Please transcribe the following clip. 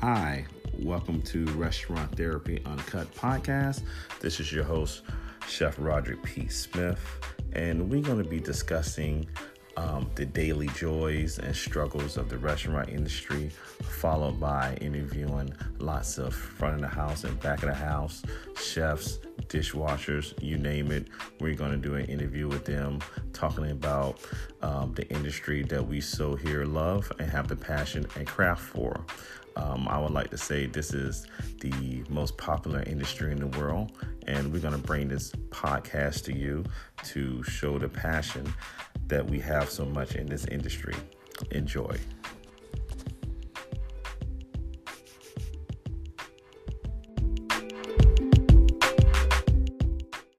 Hi, welcome to Restaurant Therapy Uncut podcast. This is your host, Chef Roderick P. Smith, and we're going to be discussing um, the daily joys and struggles of the restaurant industry, followed by interviewing lots of front of the house and back of the house chefs, dishwashers, you name it. We're going to do an interview with them talking about um, the industry that we so here love and have the passion and craft for. Um, I would like to say this is the most popular industry in the world, and we're going to bring this podcast to you to show the passion that we have so much in this industry. Enjoy.